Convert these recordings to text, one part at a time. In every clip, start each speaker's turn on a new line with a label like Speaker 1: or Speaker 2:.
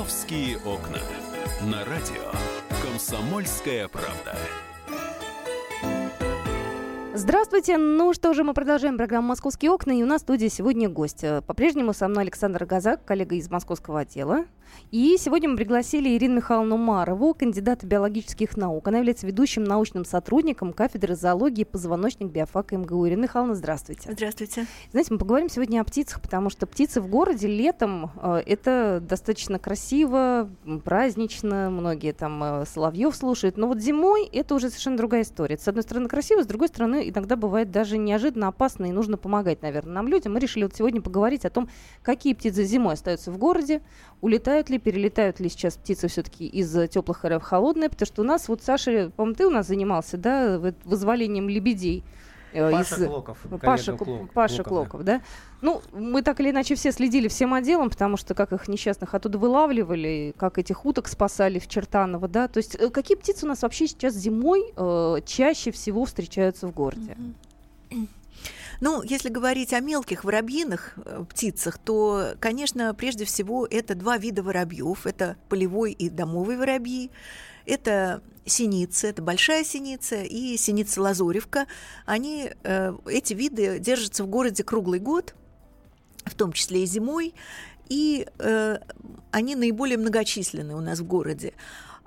Speaker 1: «Московские окна». На радио «Комсомольская правда».
Speaker 2: Здравствуйте. Ну что же, мы продолжаем программу «Московские окна», и у нас в студии сегодня гость. По-прежнему со мной Александр Газак, коллега из московского отдела. И сегодня мы пригласили Ирину Михайловну Марову, кандидата биологических наук. Она является ведущим научным сотрудником кафедры зоологии позвоночник биофака МГУ. Ирина Михайловна, здравствуйте.
Speaker 3: Здравствуйте.
Speaker 2: Знаете, мы поговорим сегодня о птицах, потому что птицы в городе летом э, это достаточно красиво, празднично, многие там э, соловьев слушают. Но вот зимой это уже совершенно другая история. С одной стороны красиво, с другой стороны иногда бывает даже неожиданно опасно и нужно помогать, наверное, нам людям. Мы решили вот сегодня поговорить о том, какие птицы зимой остаются в городе, улетают ли, перелетают ли сейчас птицы все-таки из теплых РФ в холодные, потому что у нас, вот Саша, по-моему, ты у нас занимался, да, вызволением лебедей.
Speaker 4: Э, Паша из... Клоков.
Speaker 2: Паша, Клок, Паша Клоков, Клоков да. да. Ну, мы так или иначе все следили всем отделом, потому что как их несчастных оттуда вылавливали, как этих уток спасали в Чертаново, да. То есть э, какие птицы у нас вообще сейчас зимой э, чаще всего встречаются в городе?
Speaker 3: Mm-hmm. Ну, если говорить о мелких воробьиных э, птицах, то, конечно, прежде всего это два вида воробьев. Это полевой и домовый воробьи. Это синицы, это большая синица и синица лазоревка. Они, э, эти виды держатся в городе круглый год, в том числе и зимой, и э, они наиболее многочисленны у нас в городе.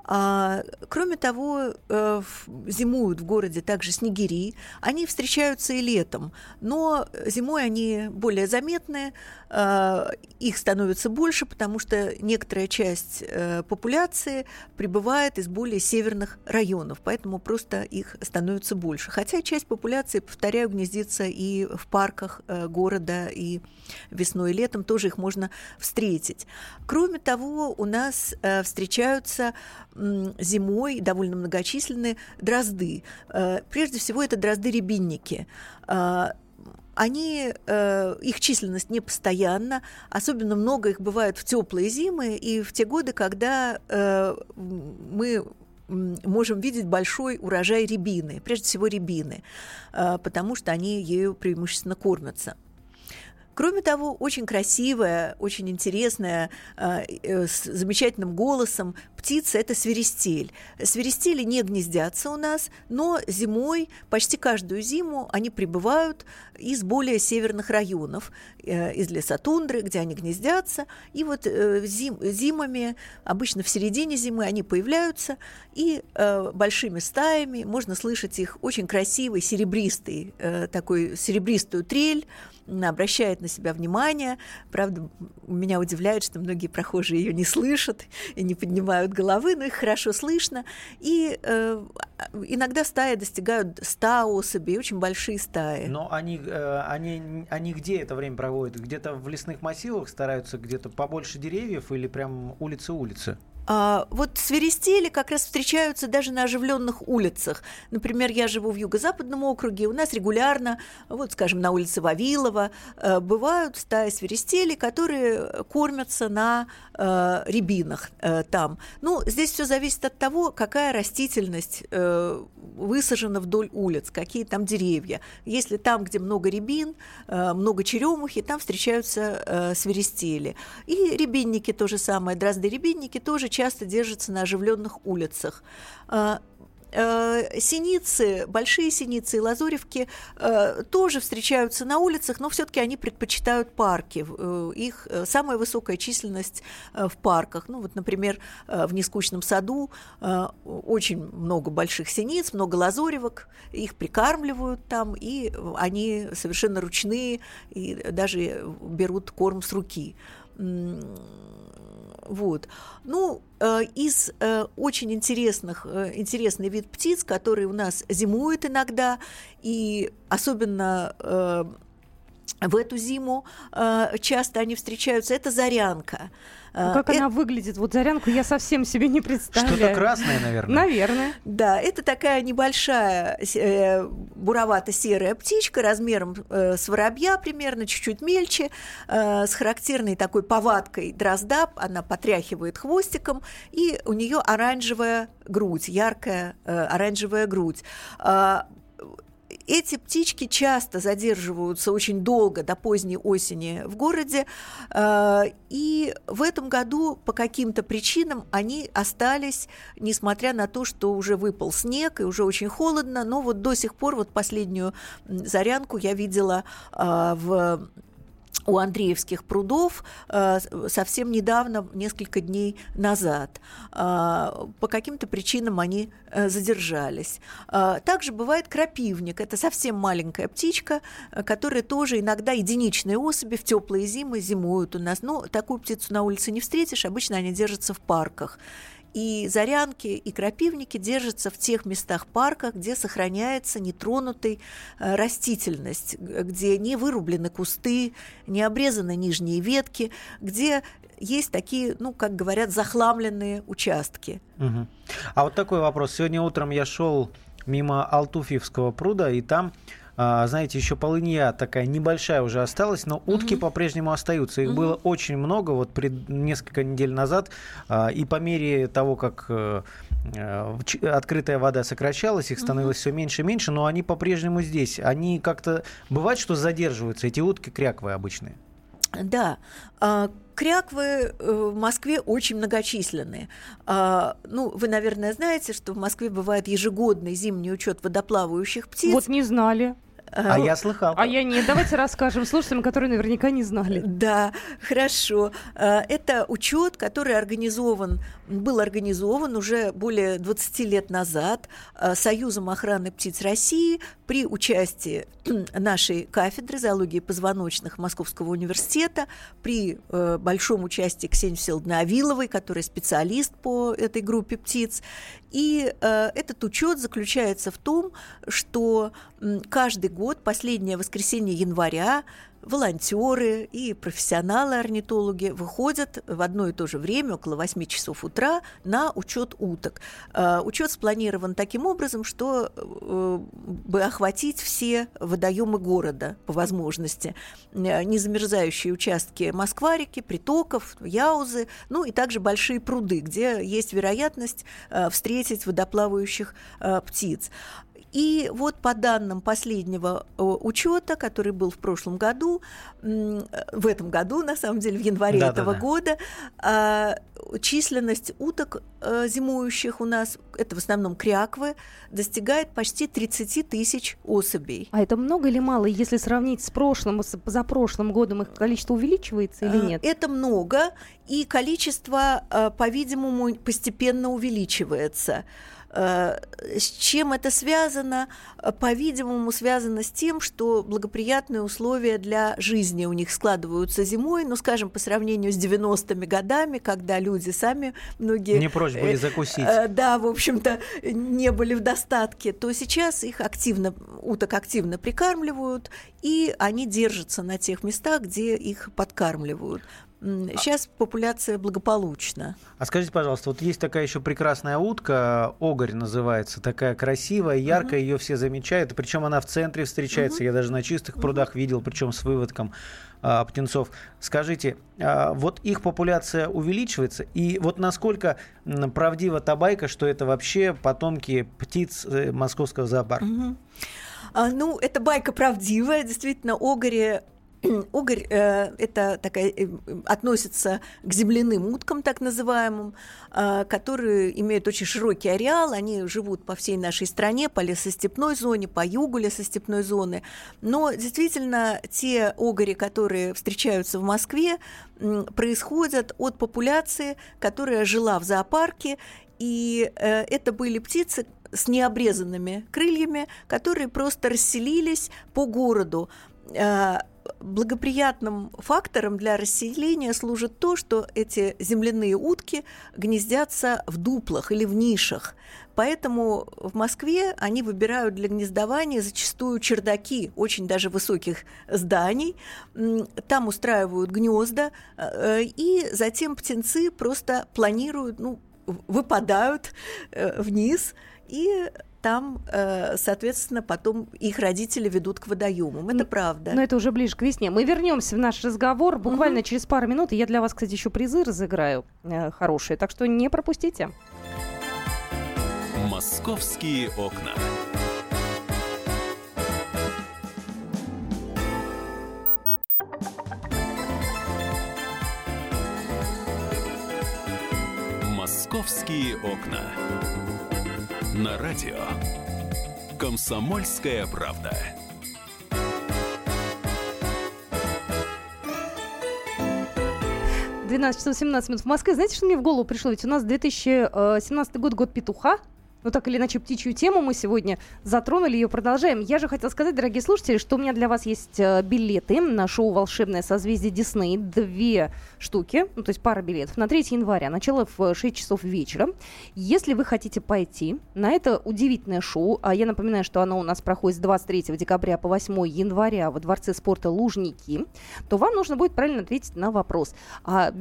Speaker 3: А, кроме того, э, зимуют в городе также снегири. Они встречаются и летом, но зимой они более заметны, э, их становится больше, потому что некоторая часть э, популяции прибывает из более северных районов, поэтому просто их становится больше. Хотя часть популяции, повторяю, гнездится и в парках города, и весной и летом тоже их можно встретить. Кроме того, у нас встречаются зимой довольно многочисленные дрозды. Э, прежде всего, это дрозды-рябинники э, они, э, их численность не постоянна, особенно много их бывает в теплые зимы и в те годы, когда мы можем видеть большой урожай рябины, прежде всего рябины, потому что они ею преимущественно кормятся. Кроме того, очень красивая, очень интересная, э, э, с замечательным голосом птица – это свиристель. Свиристели не гнездятся у нас, но зимой, почти каждую зиму, они прибывают из более северных районов, э, из лесотундры, где они гнездятся. И вот зим, зимами, обычно в середине зимы, они появляются, и большими стаями можно слышать их очень красивый, серебристый, такой серебристую трель, обращает на себя внимание. Правда, меня удивляет, что многие прохожие ее не слышат и не поднимают головы, но их хорошо слышно. И э, иногда стаи достигают 100 особей, очень большие стаи.
Speaker 4: Но они, э, они, они где это время проводят? Где-то в лесных массивах стараются где-то побольше деревьев или прям улицы-улицы?
Speaker 3: А, вот свиристели как раз встречаются даже на оживленных улицах. Например, я живу в юго-западном округе, у нас регулярно, вот, скажем, на улице Вавилова, э, бывают стаи свиристелей, которые кормятся на э, рябинах э, там. Ну, здесь все зависит от того, какая растительность э, высажена вдоль улиц, какие там деревья. Если там, где много рябин, э, много черемухи, там встречаются э, свиристели. И рябинники то же самое, дрозды-рябинники тоже часто держатся на оживленных улицах. А, э, синицы, большие синицы и лазуревки э, тоже встречаются на улицах, но все-таки они предпочитают парки. Э, их самая высокая численность в парках. Ну вот, например, в нескучном саду очень много больших синиц, много лазуревок, их прикармливают там, и они совершенно ручные и даже берут корм с руки. Вот. Ну, э, из э, очень интересных, э, интересный вид птиц, который у нас зимует иногда, и особенно в эту зиму э, часто они встречаются, это зарянка.
Speaker 2: Ну, как это... она выглядит? Вот зарянку я совсем себе не представляю.
Speaker 4: Что-то красное, наверное.
Speaker 2: Наверное.
Speaker 3: Да, это такая небольшая э, буровато-серая птичка размером э, с воробья примерно, чуть-чуть мельче, э, с характерной такой повадкой дрозда. Она потряхивает хвостиком, и у нее оранжевая грудь, яркая э, оранжевая грудь. Э, эти птички часто задерживаются очень долго, до поздней осени в городе, э, и в этом году по каким-то причинам они остались, несмотря на то, что уже выпал снег и уже очень холодно, но вот до сих пор, вот последнюю зарянку я видела э, в у Андреевских прудов э, совсем недавно, несколько дней назад. Э, по каким-то причинам они э, задержались. Также бывает крапивник. Это совсем маленькая птичка, которая тоже иногда единичные особи в теплые зимы зимуют у нас. Но такую птицу на улице не встретишь, обычно они держатся в парках. И зарянки, и крапивники держатся в тех местах парка, где сохраняется нетронутый э, растительность, где не вырублены кусты, не обрезаны нижние ветки, где есть такие, ну, как говорят, захламленные участки.
Speaker 4: Угу. А вот такой вопрос. Сегодня утром я шел мимо Алтуфьевского пруда, и там а, знаете, еще полынья такая небольшая уже осталась, но утки mm-hmm. по-прежнему остаются. Их mm-hmm. было очень много вот пред, несколько недель назад, а, и по мере того, как э, э, открытая вода сокращалась, их становилось mm-hmm. все меньше и меньше, но они по-прежнему здесь. Они как-то бывает, что задерживаются эти утки кряковые обычные.
Speaker 3: Да, а, Кряквы э, в Москве очень многочисленные. Ну, вы, наверное, знаете, что в Москве бывает ежегодный зимний учет водоплавающих птиц.
Speaker 2: Вот не знали.
Speaker 4: А я слыхал.
Speaker 2: А я нет. Давайте расскажем слушателям, которые наверняка не знали.
Speaker 3: Да, хорошо. А, это учет, который организован, был организован уже более 20 лет назад а, Союзом охраны птиц России при участии нашей кафедры зоологии позвоночных Московского университета, при э, большом участии Ксении Всеволодовны Авиловой, которая специалист по этой группе птиц. И э, этот учет заключается в том, что э, каждый год, последнее воскресенье января, волонтеры и профессионалы-орнитологи выходят в одно и то же время, около 8 часов утра, на учет уток. Э, учет спланирован таким образом, что э, бы охватить все водоемы города по возможности. Э, незамерзающие участки Москва-реки, притоков, Яузы, ну и также большие пруды, где есть вероятность встретить водоплавающих птиц. И вот по данным последнего э, учета, который был в прошлом году, в этом году, на самом деле, в январе да, этого да, да. года, а, численность уток э, зимующих у нас, это в основном кряквы, достигает почти 30 тысяч особей.
Speaker 2: А это много или мало, если сравнить с прошлым, с позапрошлым годом, их количество увеличивается или нет?
Speaker 3: Это много, и количество, э, по-видимому, постепенно увеличивается. Э, с чем это связано? По-видимому, связано с тем, что благоприятные условия для жизни у них складываются зимой, ну, скажем, по сравнению с 90-ми годами, когда люди сами, многие...
Speaker 4: Не прочь были э, закусить.
Speaker 3: Э, да, в общем-то, не были в достатке, то сейчас их активно, уток активно прикармливают, и они держатся на тех местах, где их подкармливают. Сейчас популяция благополучна.
Speaker 4: А скажите, пожалуйста, вот есть такая еще прекрасная утка, огарь называется, такая красивая, яркая, uh-huh. ее все замечают, причем она в центре встречается, uh-huh. я даже на чистых прудах uh-huh. видел, причем с выводком а, птенцов. Скажите, а, вот их популяция увеличивается, и вот насколько правдива та байка, что это вообще потомки птиц э, московского зоопарка?
Speaker 3: А, ну, это байка правдивая. Действительно, огари Угорь э, это такая, э, относится к земляным уткам, так называемым, э, которые имеют очень широкий ареал, они живут по всей нашей стране, по лесостепной зоне, по югу лесостепной зоны. Но действительно, те огори, которые встречаются в Москве, происходят от популяции, которая жила в зоопарке, и э, это были птицы, с необрезанными крыльями, которые просто расселились по городу. Э, благоприятным фактором для расселения служит то, что эти земляные утки гнездятся в дуплах или в нишах. Поэтому в Москве они выбирают для гнездования зачастую чердаки очень даже высоких зданий. Там устраивают гнезда, э, и затем птенцы просто планируют, ну, выпадают э, вниз и там, э, соответственно, потом их родители ведут к водоемам. Это но, правда.
Speaker 2: Но это уже ближе к весне. Мы вернемся в наш разговор буквально угу. через пару минут. И я для вас, кстати, еще призы разыграю э, хорошие. Так что не пропустите.
Speaker 1: Московские окна. Московские окна. На радио. Комсомольская правда.
Speaker 2: Двенадцать часов 17 минут в Москве. Знаете, что мне в голову пришло? Ведь у нас 2017 год, год петуха. Ну, так или иначе, птичью тему мы сегодня затронули, ее продолжаем. Я же хотела сказать, дорогие слушатели, что у меня для вас есть э, билеты на шоу «Волшебное созвездие Дисней». Две штуки, ну, то есть пара билетов, на 3 января, начало в 6 часов вечера. Если вы хотите пойти на это удивительное шоу, а я напоминаю, что оно у нас проходит с 23 декабря по 8 января во Дворце спорта «Лужники», то вам нужно будет правильно ответить на вопрос. А,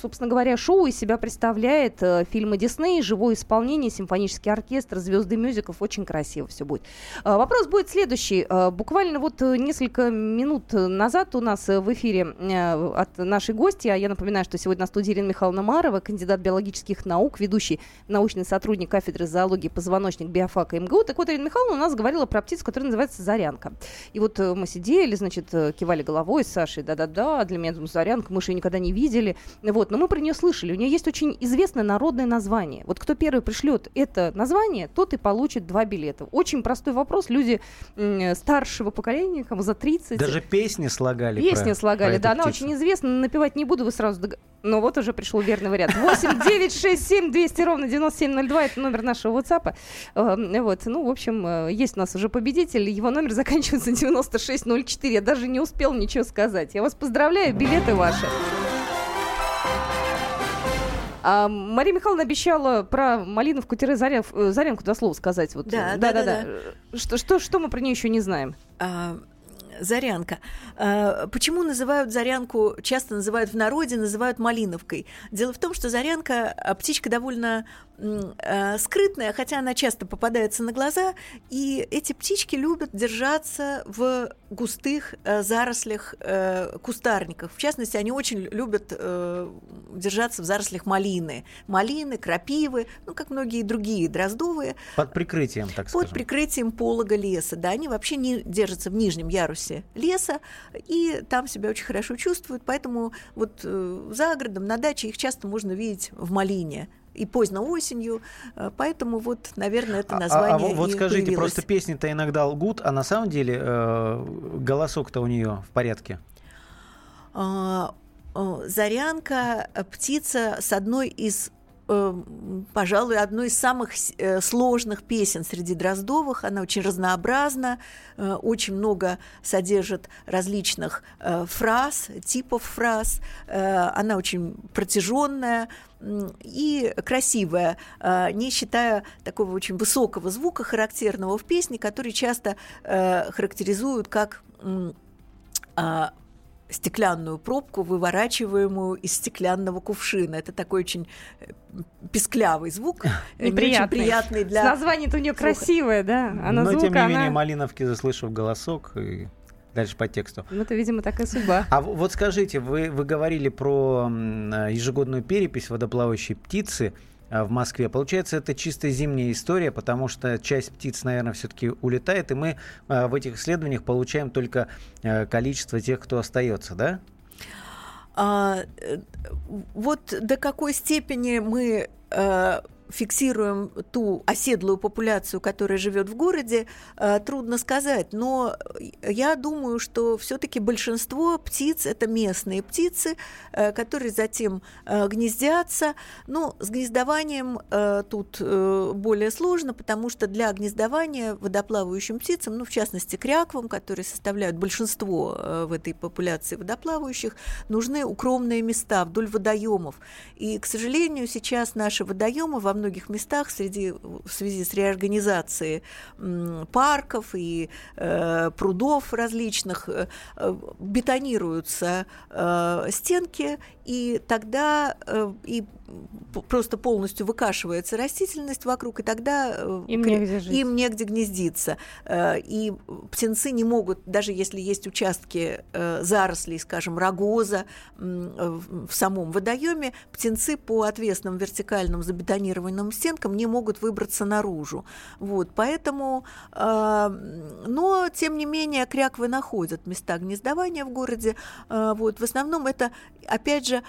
Speaker 2: собственно говоря, шоу из себя представляет э, фильмы Дисней, живое исполнение, симфонический оркестр, звезды мюзиклов. Очень красиво все будет. А, вопрос будет следующий. А, буквально вот э, несколько минут назад у нас в эфире э, от нашей гости, а я напоминаю, что сегодня на студии Ирина Михайловна Марова, кандидат биологических наук, ведущий научный сотрудник кафедры зоологии позвоночник биофака МГУ. Так вот, Ирина Михайловна у нас говорила про птицу, которая называется зарянка. И вот э, мы сидели, значит, кивали головой с Сашей, да-да-да, для меня, зарянка, мы же ее никогда не видели. Вот, но мы про нее слышали. У нее есть очень известное народное название. Вот кто первый пришлет это название, название, тот и получит два билета. Очень простой вопрос. Люди старшего поколения, кому за 30.
Speaker 4: Даже песни слагали.
Speaker 2: Песни про, слагали, про да. Она очень известна. Напевать не буду, вы сразу... Дог... Но вот уже пришел верный вариант. 8 9 6 7 200 ровно 9702. Это номер нашего WhatsApp. Эм, вот. Ну, в общем, э, есть у нас уже победитель. Его номер заканчивается 9604. Я даже не успел ничего сказать. Я вас поздравляю. Билеты ваши. А, Мария Михайловна обещала про Малиновку-Зарянку до слова сказать. Вот.
Speaker 3: Да, да, да. да,
Speaker 2: да. Что, что, что мы про нее еще не знаем?
Speaker 3: А, Зарянка. А, почему называют Зарянку, часто называют в народе, называют Малиновкой? Дело в том, что Зарянка а, птичка довольно а, скрытная, хотя она часто попадается на глаза, и эти птички любят держаться в густых зарослях кустарников. В частности, они очень любят держаться в зарослях малины. Малины, крапивы, ну, как многие другие дроздовые.
Speaker 4: Под прикрытием, так сказать.
Speaker 3: Под прикрытием полога леса, да, они вообще не держатся в нижнем ярусе леса, и там себя очень хорошо чувствуют, поэтому вот э, за городом, на даче их часто можно видеть в малине и поздно осенью, э, поэтому вот, наверное, это название. А,
Speaker 4: а, а вот скажите,
Speaker 3: появилось.
Speaker 4: просто песни-то иногда лгут, а на самом деле э, голосок-то у нее в порядке?
Speaker 3: А, Зарянка птица с одной из Э, пожалуй, одной из самых э, сложных песен среди Дроздовых. Она очень разнообразна, э, очень много содержит различных фраз, типов фраз. Она очень протяженная и красивая, не считая такого очень высокого звука, характерного в песне, который часто характеризуют как а, стеклянную пробку, выворачиваемую из стеклянного кувшина. Это такой очень э, песклявый звук,
Speaker 2: неприятный, очень приятный для. Название-то у нее красивое, да?
Speaker 4: А на Но звук тем не она... менее Малиновки, заслышав голосок, и дальше по тексту.
Speaker 2: Ну, это, видимо, такая судьба.
Speaker 4: А вот скажите, вы, вы говорили про ежегодную перепись водоплавающей птицы. А, в Москве. Получается, это чисто зимняя история, потому что часть птиц, наверное, все-таки улетает, и мы а, в этих исследованиях получаем только а, количество тех, кто остается, да?
Speaker 3: А, э, вот до какой степени мы э, фиксируем ту оседлую популяцию, которая живет в городе, э, трудно сказать. Но я думаю, что все-таки большинство птиц это местные птицы, э, которые затем э, гнездятся. Но с гнездованием тут более сложно, потому что для гнездования водоплавающим птицам, ну, в частности, кряквам, которые составляют большинство в этой популяции водоплавающих, нужны укромные места вдоль водоемов. И, к сожалению, сейчас наши водоемы во многих местах среди, в связи с реорганизацией парков и э, прудов различных э, э, бетонируются э, стенки, и тогда э, и просто полностью выкашивается растительность вокруг, и тогда
Speaker 2: э, им негде, жить.
Speaker 3: им негде гнездиться. Э, и птенцы не могут, даже если есть участки э, зарослей, скажем, рогоза в самом водоеме, птенцы по отвесным вертикальным забетонированным стенкам не могут выбраться наружу. Вот, поэтому, но, тем не менее, кряквы находят места гнездования в городе. Вот, в основном это, опять же,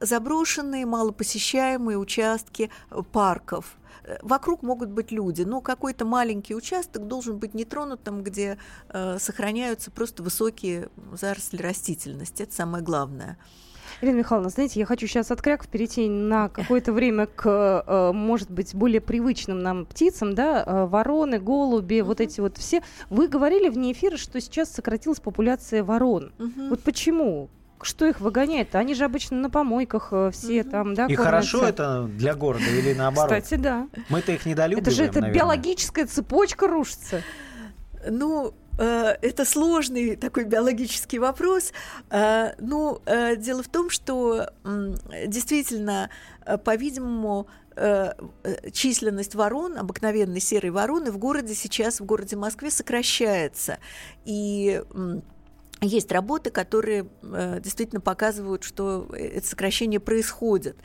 Speaker 3: заброшенные, малопосещаемые участки парков вокруг могут быть люди, но какой-то маленький участок должен быть нетронутым, где э, сохраняются просто высокие заросли растительности. Это самое главное.
Speaker 2: Ирина Михайловна, знаете, я хочу сейчас от кряков перейти на какое-то время к, э, может быть, более привычным нам птицам, да, э, вороны, голуби, uh-huh. вот эти вот все. Вы говорили вне эфира, что сейчас сократилась популяция ворон. Uh-huh. Вот почему? что их выгоняет? Они же обычно на помойках э, все угу. там, да,
Speaker 4: И кормятся. хорошо это для города или наоборот?
Speaker 2: Кстати, да.
Speaker 4: Мы-то их недолюбливаем,
Speaker 2: Это же это наверное. биологическая цепочка рушится.
Speaker 3: Ну, это сложный такой биологический вопрос. Э, ну, дело в том, что действительно, по-видимому, численность ворон, обыкновенной серой вороны в городе сейчас, в городе Москве сокращается. И есть работы, которые э, действительно показывают, что это сокращение происходит.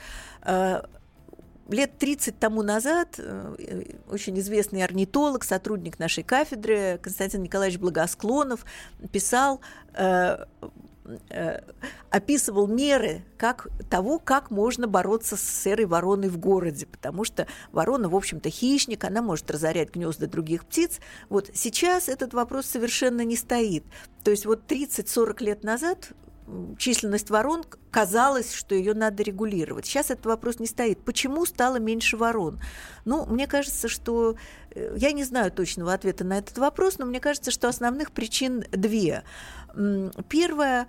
Speaker 3: Э, лет 30 тому назад э, очень известный орнитолог, сотрудник нашей кафедры Константин Николаевич Благосклонов писал э, Э, описывал меры как, того, как можно бороться с серой вороной в городе, потому что ворона, в общем-то, хищник, она может разорять гнезда других птиц. Вот сейчас этот вопрос совершенно не стоит. То есть вот 30-40 лет назад численность ворон казалось, что ее надо регулировать. Сейчас этот вопрос не стоит. Почему стало меньше ворон? Ну, мне кажется, что э, я не знаю точного ответа на этот вопрос, но мне кажется, что основных причин две. Первое,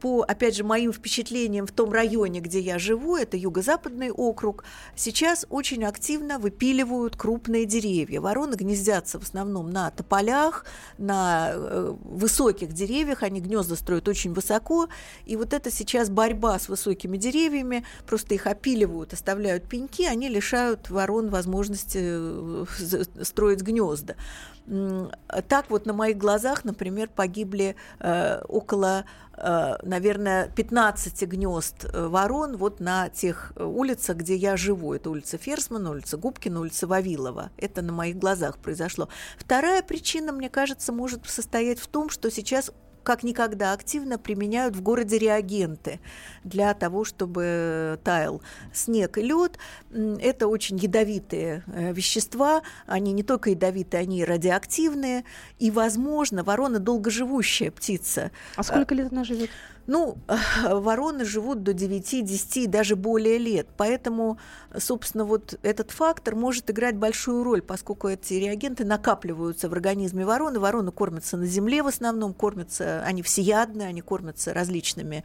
Speaker 3: по, опять же, моим впечатлениям в том районе, где я живу, это юго-западный округ, сейчас очень активно выпиливают крупные деревья. Вороны гнездятся в основном на тополях, на э, высоких деревьях, они гнезда строят очень высоко, и вот это сейчас борьба с высокими деревьями, просто их опиливают, оставляют пеньки, они лишают ворон возможности э, строить гнезда. Так вот на моих глазах, например, погибли э, около, э, наверное, 15 гнезд э, ворон вот на тех улицах, где я живу. Это улица Ферсмана, улица Губкина, улица Вавилова. Это на моих глазах произошло. Вторая причина, мне кажется, может состоять в том, что сейчас как никогда активно применяют в городе реагенты для того, чтобы таял снег и лед. Это очень ядовитые э, вещества. Они не только ядовитые, они и радиоактивные. И, возможно, ворона долгоживущая птица.
Speaker 2: А сколько лет она живет?
Speaker 3: Ну, вороны живут до 9, 10 и даже более лет. Поэтому, собственно, вот этот фактор может играть большую роль, поскольку эти реагенты накапливаются в организме вороны. Вороны кормятся на земле в основном, кормятся, они всеядные, они кормятся различными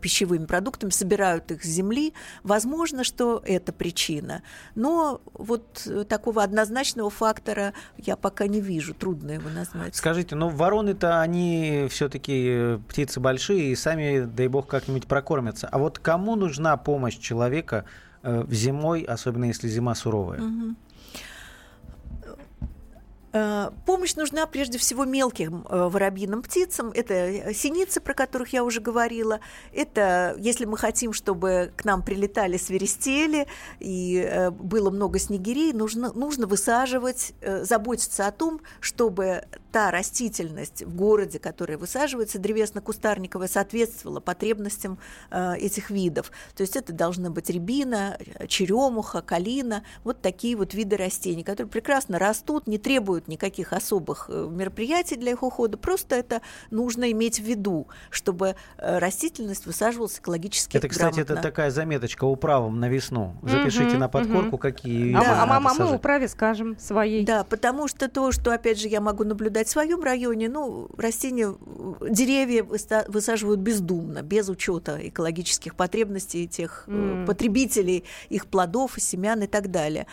Speaker 3: пищевыми продуктами, собирают их с земли. Возможно, что это причина. Но вот такого однозначного фактора я пока не вижу. Трудно его назвать.
Speaker 4: Скажите, но вороны-то они все-таки э, птицы большие и сами, дай бог, как-нибудь прокормятся. А вот кому нужна помощь человека э, зимой, особенно если зима суровая? Угу.
Speaker 3: Э, помощь нужна прежде всего мелким э, воробьиным птицам. Это э, синицы, про которых я уже говорила. Это, если мы хотим, чтобы к нам прилетали свиристели и было много снегирей, нужно, нужно высаживать, заботиться о том, чтобы та растительность в городе, которая высаживается, древесно-кустарниковая, соответствовала потребностям этих видов. То есть это должны быть рябина, черемуха, калина, вот такие вот виды растений, которые прекрасно растут, не требуют никаких особых э, мероприятий для их ухода, просто это нужно иметь в виду, чтобы э, растительность высаживалась экологически
Speaker 4: Это, кстати,
Speaker 3: грамотно.
Speaker 4: это такая заметочка управом на весну. Запишите угу, на подкорку, угу. какие
Speaker 2: да. А, а мы управе скажем своей.
Speaker 3: Да, потому что то, что, опять же, я могу наблюдать в своем районе, ну, растения, деревья высаживают бездумно, без учета экологических потребностей тех mm. потребителей, их плодов, семян и так далее.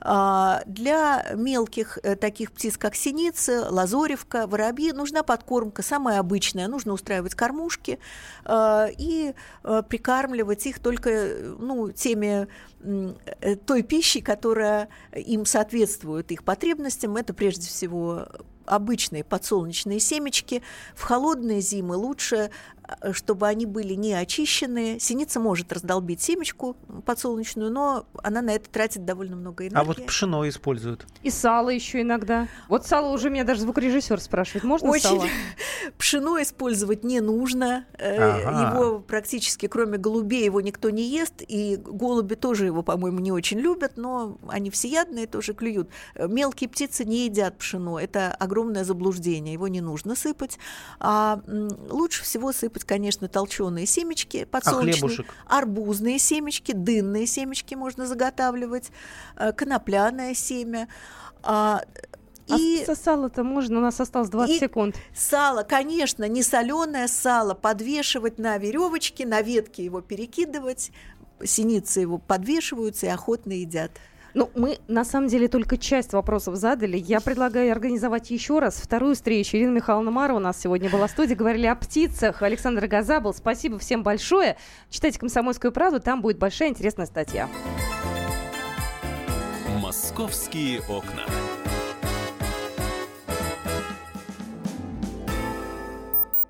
Speaker 3: А для мелких таких птиц, как синицы, лазоревка, воробьи, нужна подкормка, самая обычная. Нужно устраивать кормушки э, и э, прикармливать их только ну, теми э, той пищей, которая им соответствует их потребностям. Это прежде всего обычные подсолнечные семечки. В холодные зимы лучше чтобы они были не очищенные. Синица может раздолбить семечку подсолнечную, но она на это тратит довольно много энергии.
Speaker 4: А вот пшено используют.
Speaker 2: И сало еще иногда. Вот сало уже меня даже звукорежиссер спрашивает, можно
Speaker 3: Очень.
Speaker 2: сало?
Speaker 3: Пшено использовать не нужно. Э,
Speaker 4: Ага.
Speaker 3: Его практически, кроме голубей, его никто не ест. И голуби тоже его, по-моему, не очень любят, но они всеядные, тоже клюют. Э, Мелкие птицы не едят пшено. Это огромное заблуждение. Его не нужно сыпать. А лучше всего сыпать, конечно, толченые семечки
Speaker 4: А
Speaker 3: подсолнечные.
Speaker 4: хлебушек?
Speaker 3: арбузные семечки, дынные семечки можно заготавливать, э, конопляное семя. А,
Speaker 2: И...
Speaker 3: И
Speaker 2: А сало-то можно, у нас осталось 20
Speaker 3: и-
Speaker 2: секунд.
Speaker 3: сало, конечно, не соленое сало, подвешивать на веревочке, на ветке его перекидывать. Синицы его подвешиваются и охотно едят.
Speaker 2: Ну, мы на самом деле только часть вопросов задали. Я предлагаю организовать еще раз вторую встречу. Ирина Михайловна Мара у нас сегодня была в студии. Говорили о птицах. Александр Газа был. Спасибо всем большое. Читайте «Комсомольскую правду», там будет большая интересная статья.
Speaker 1: «Московские окна».